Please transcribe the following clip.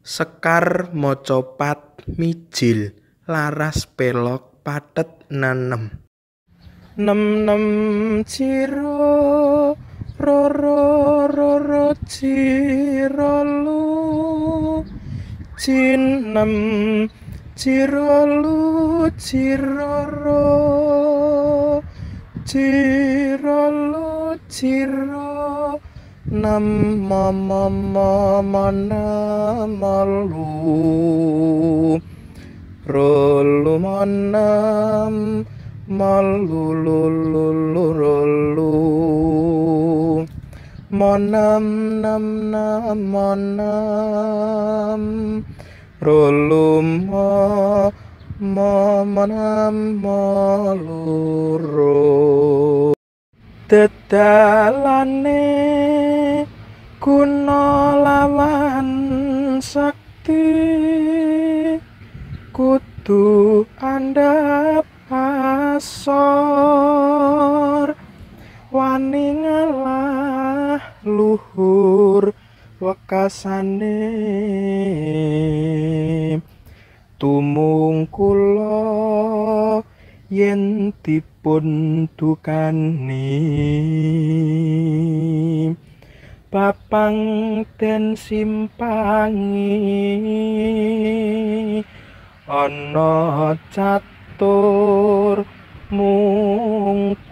Sekar maca mijil laras pelog pathet nanem. Nem nem ciro ro ro ro ro ciro lu. Cinem ciro lu ciro ro. Ciro lu ciro nam ma ma ma ma na ma lu ro lu ma nam nam nam nam ma nam ro lu ma ma ma nam ma lu ro kuno lawan sakti. Kudu andhap asor. Wani ngalah luhur wekasane. Tumung kula yen dipun dukani papang den simpangi. Ana catur mungkur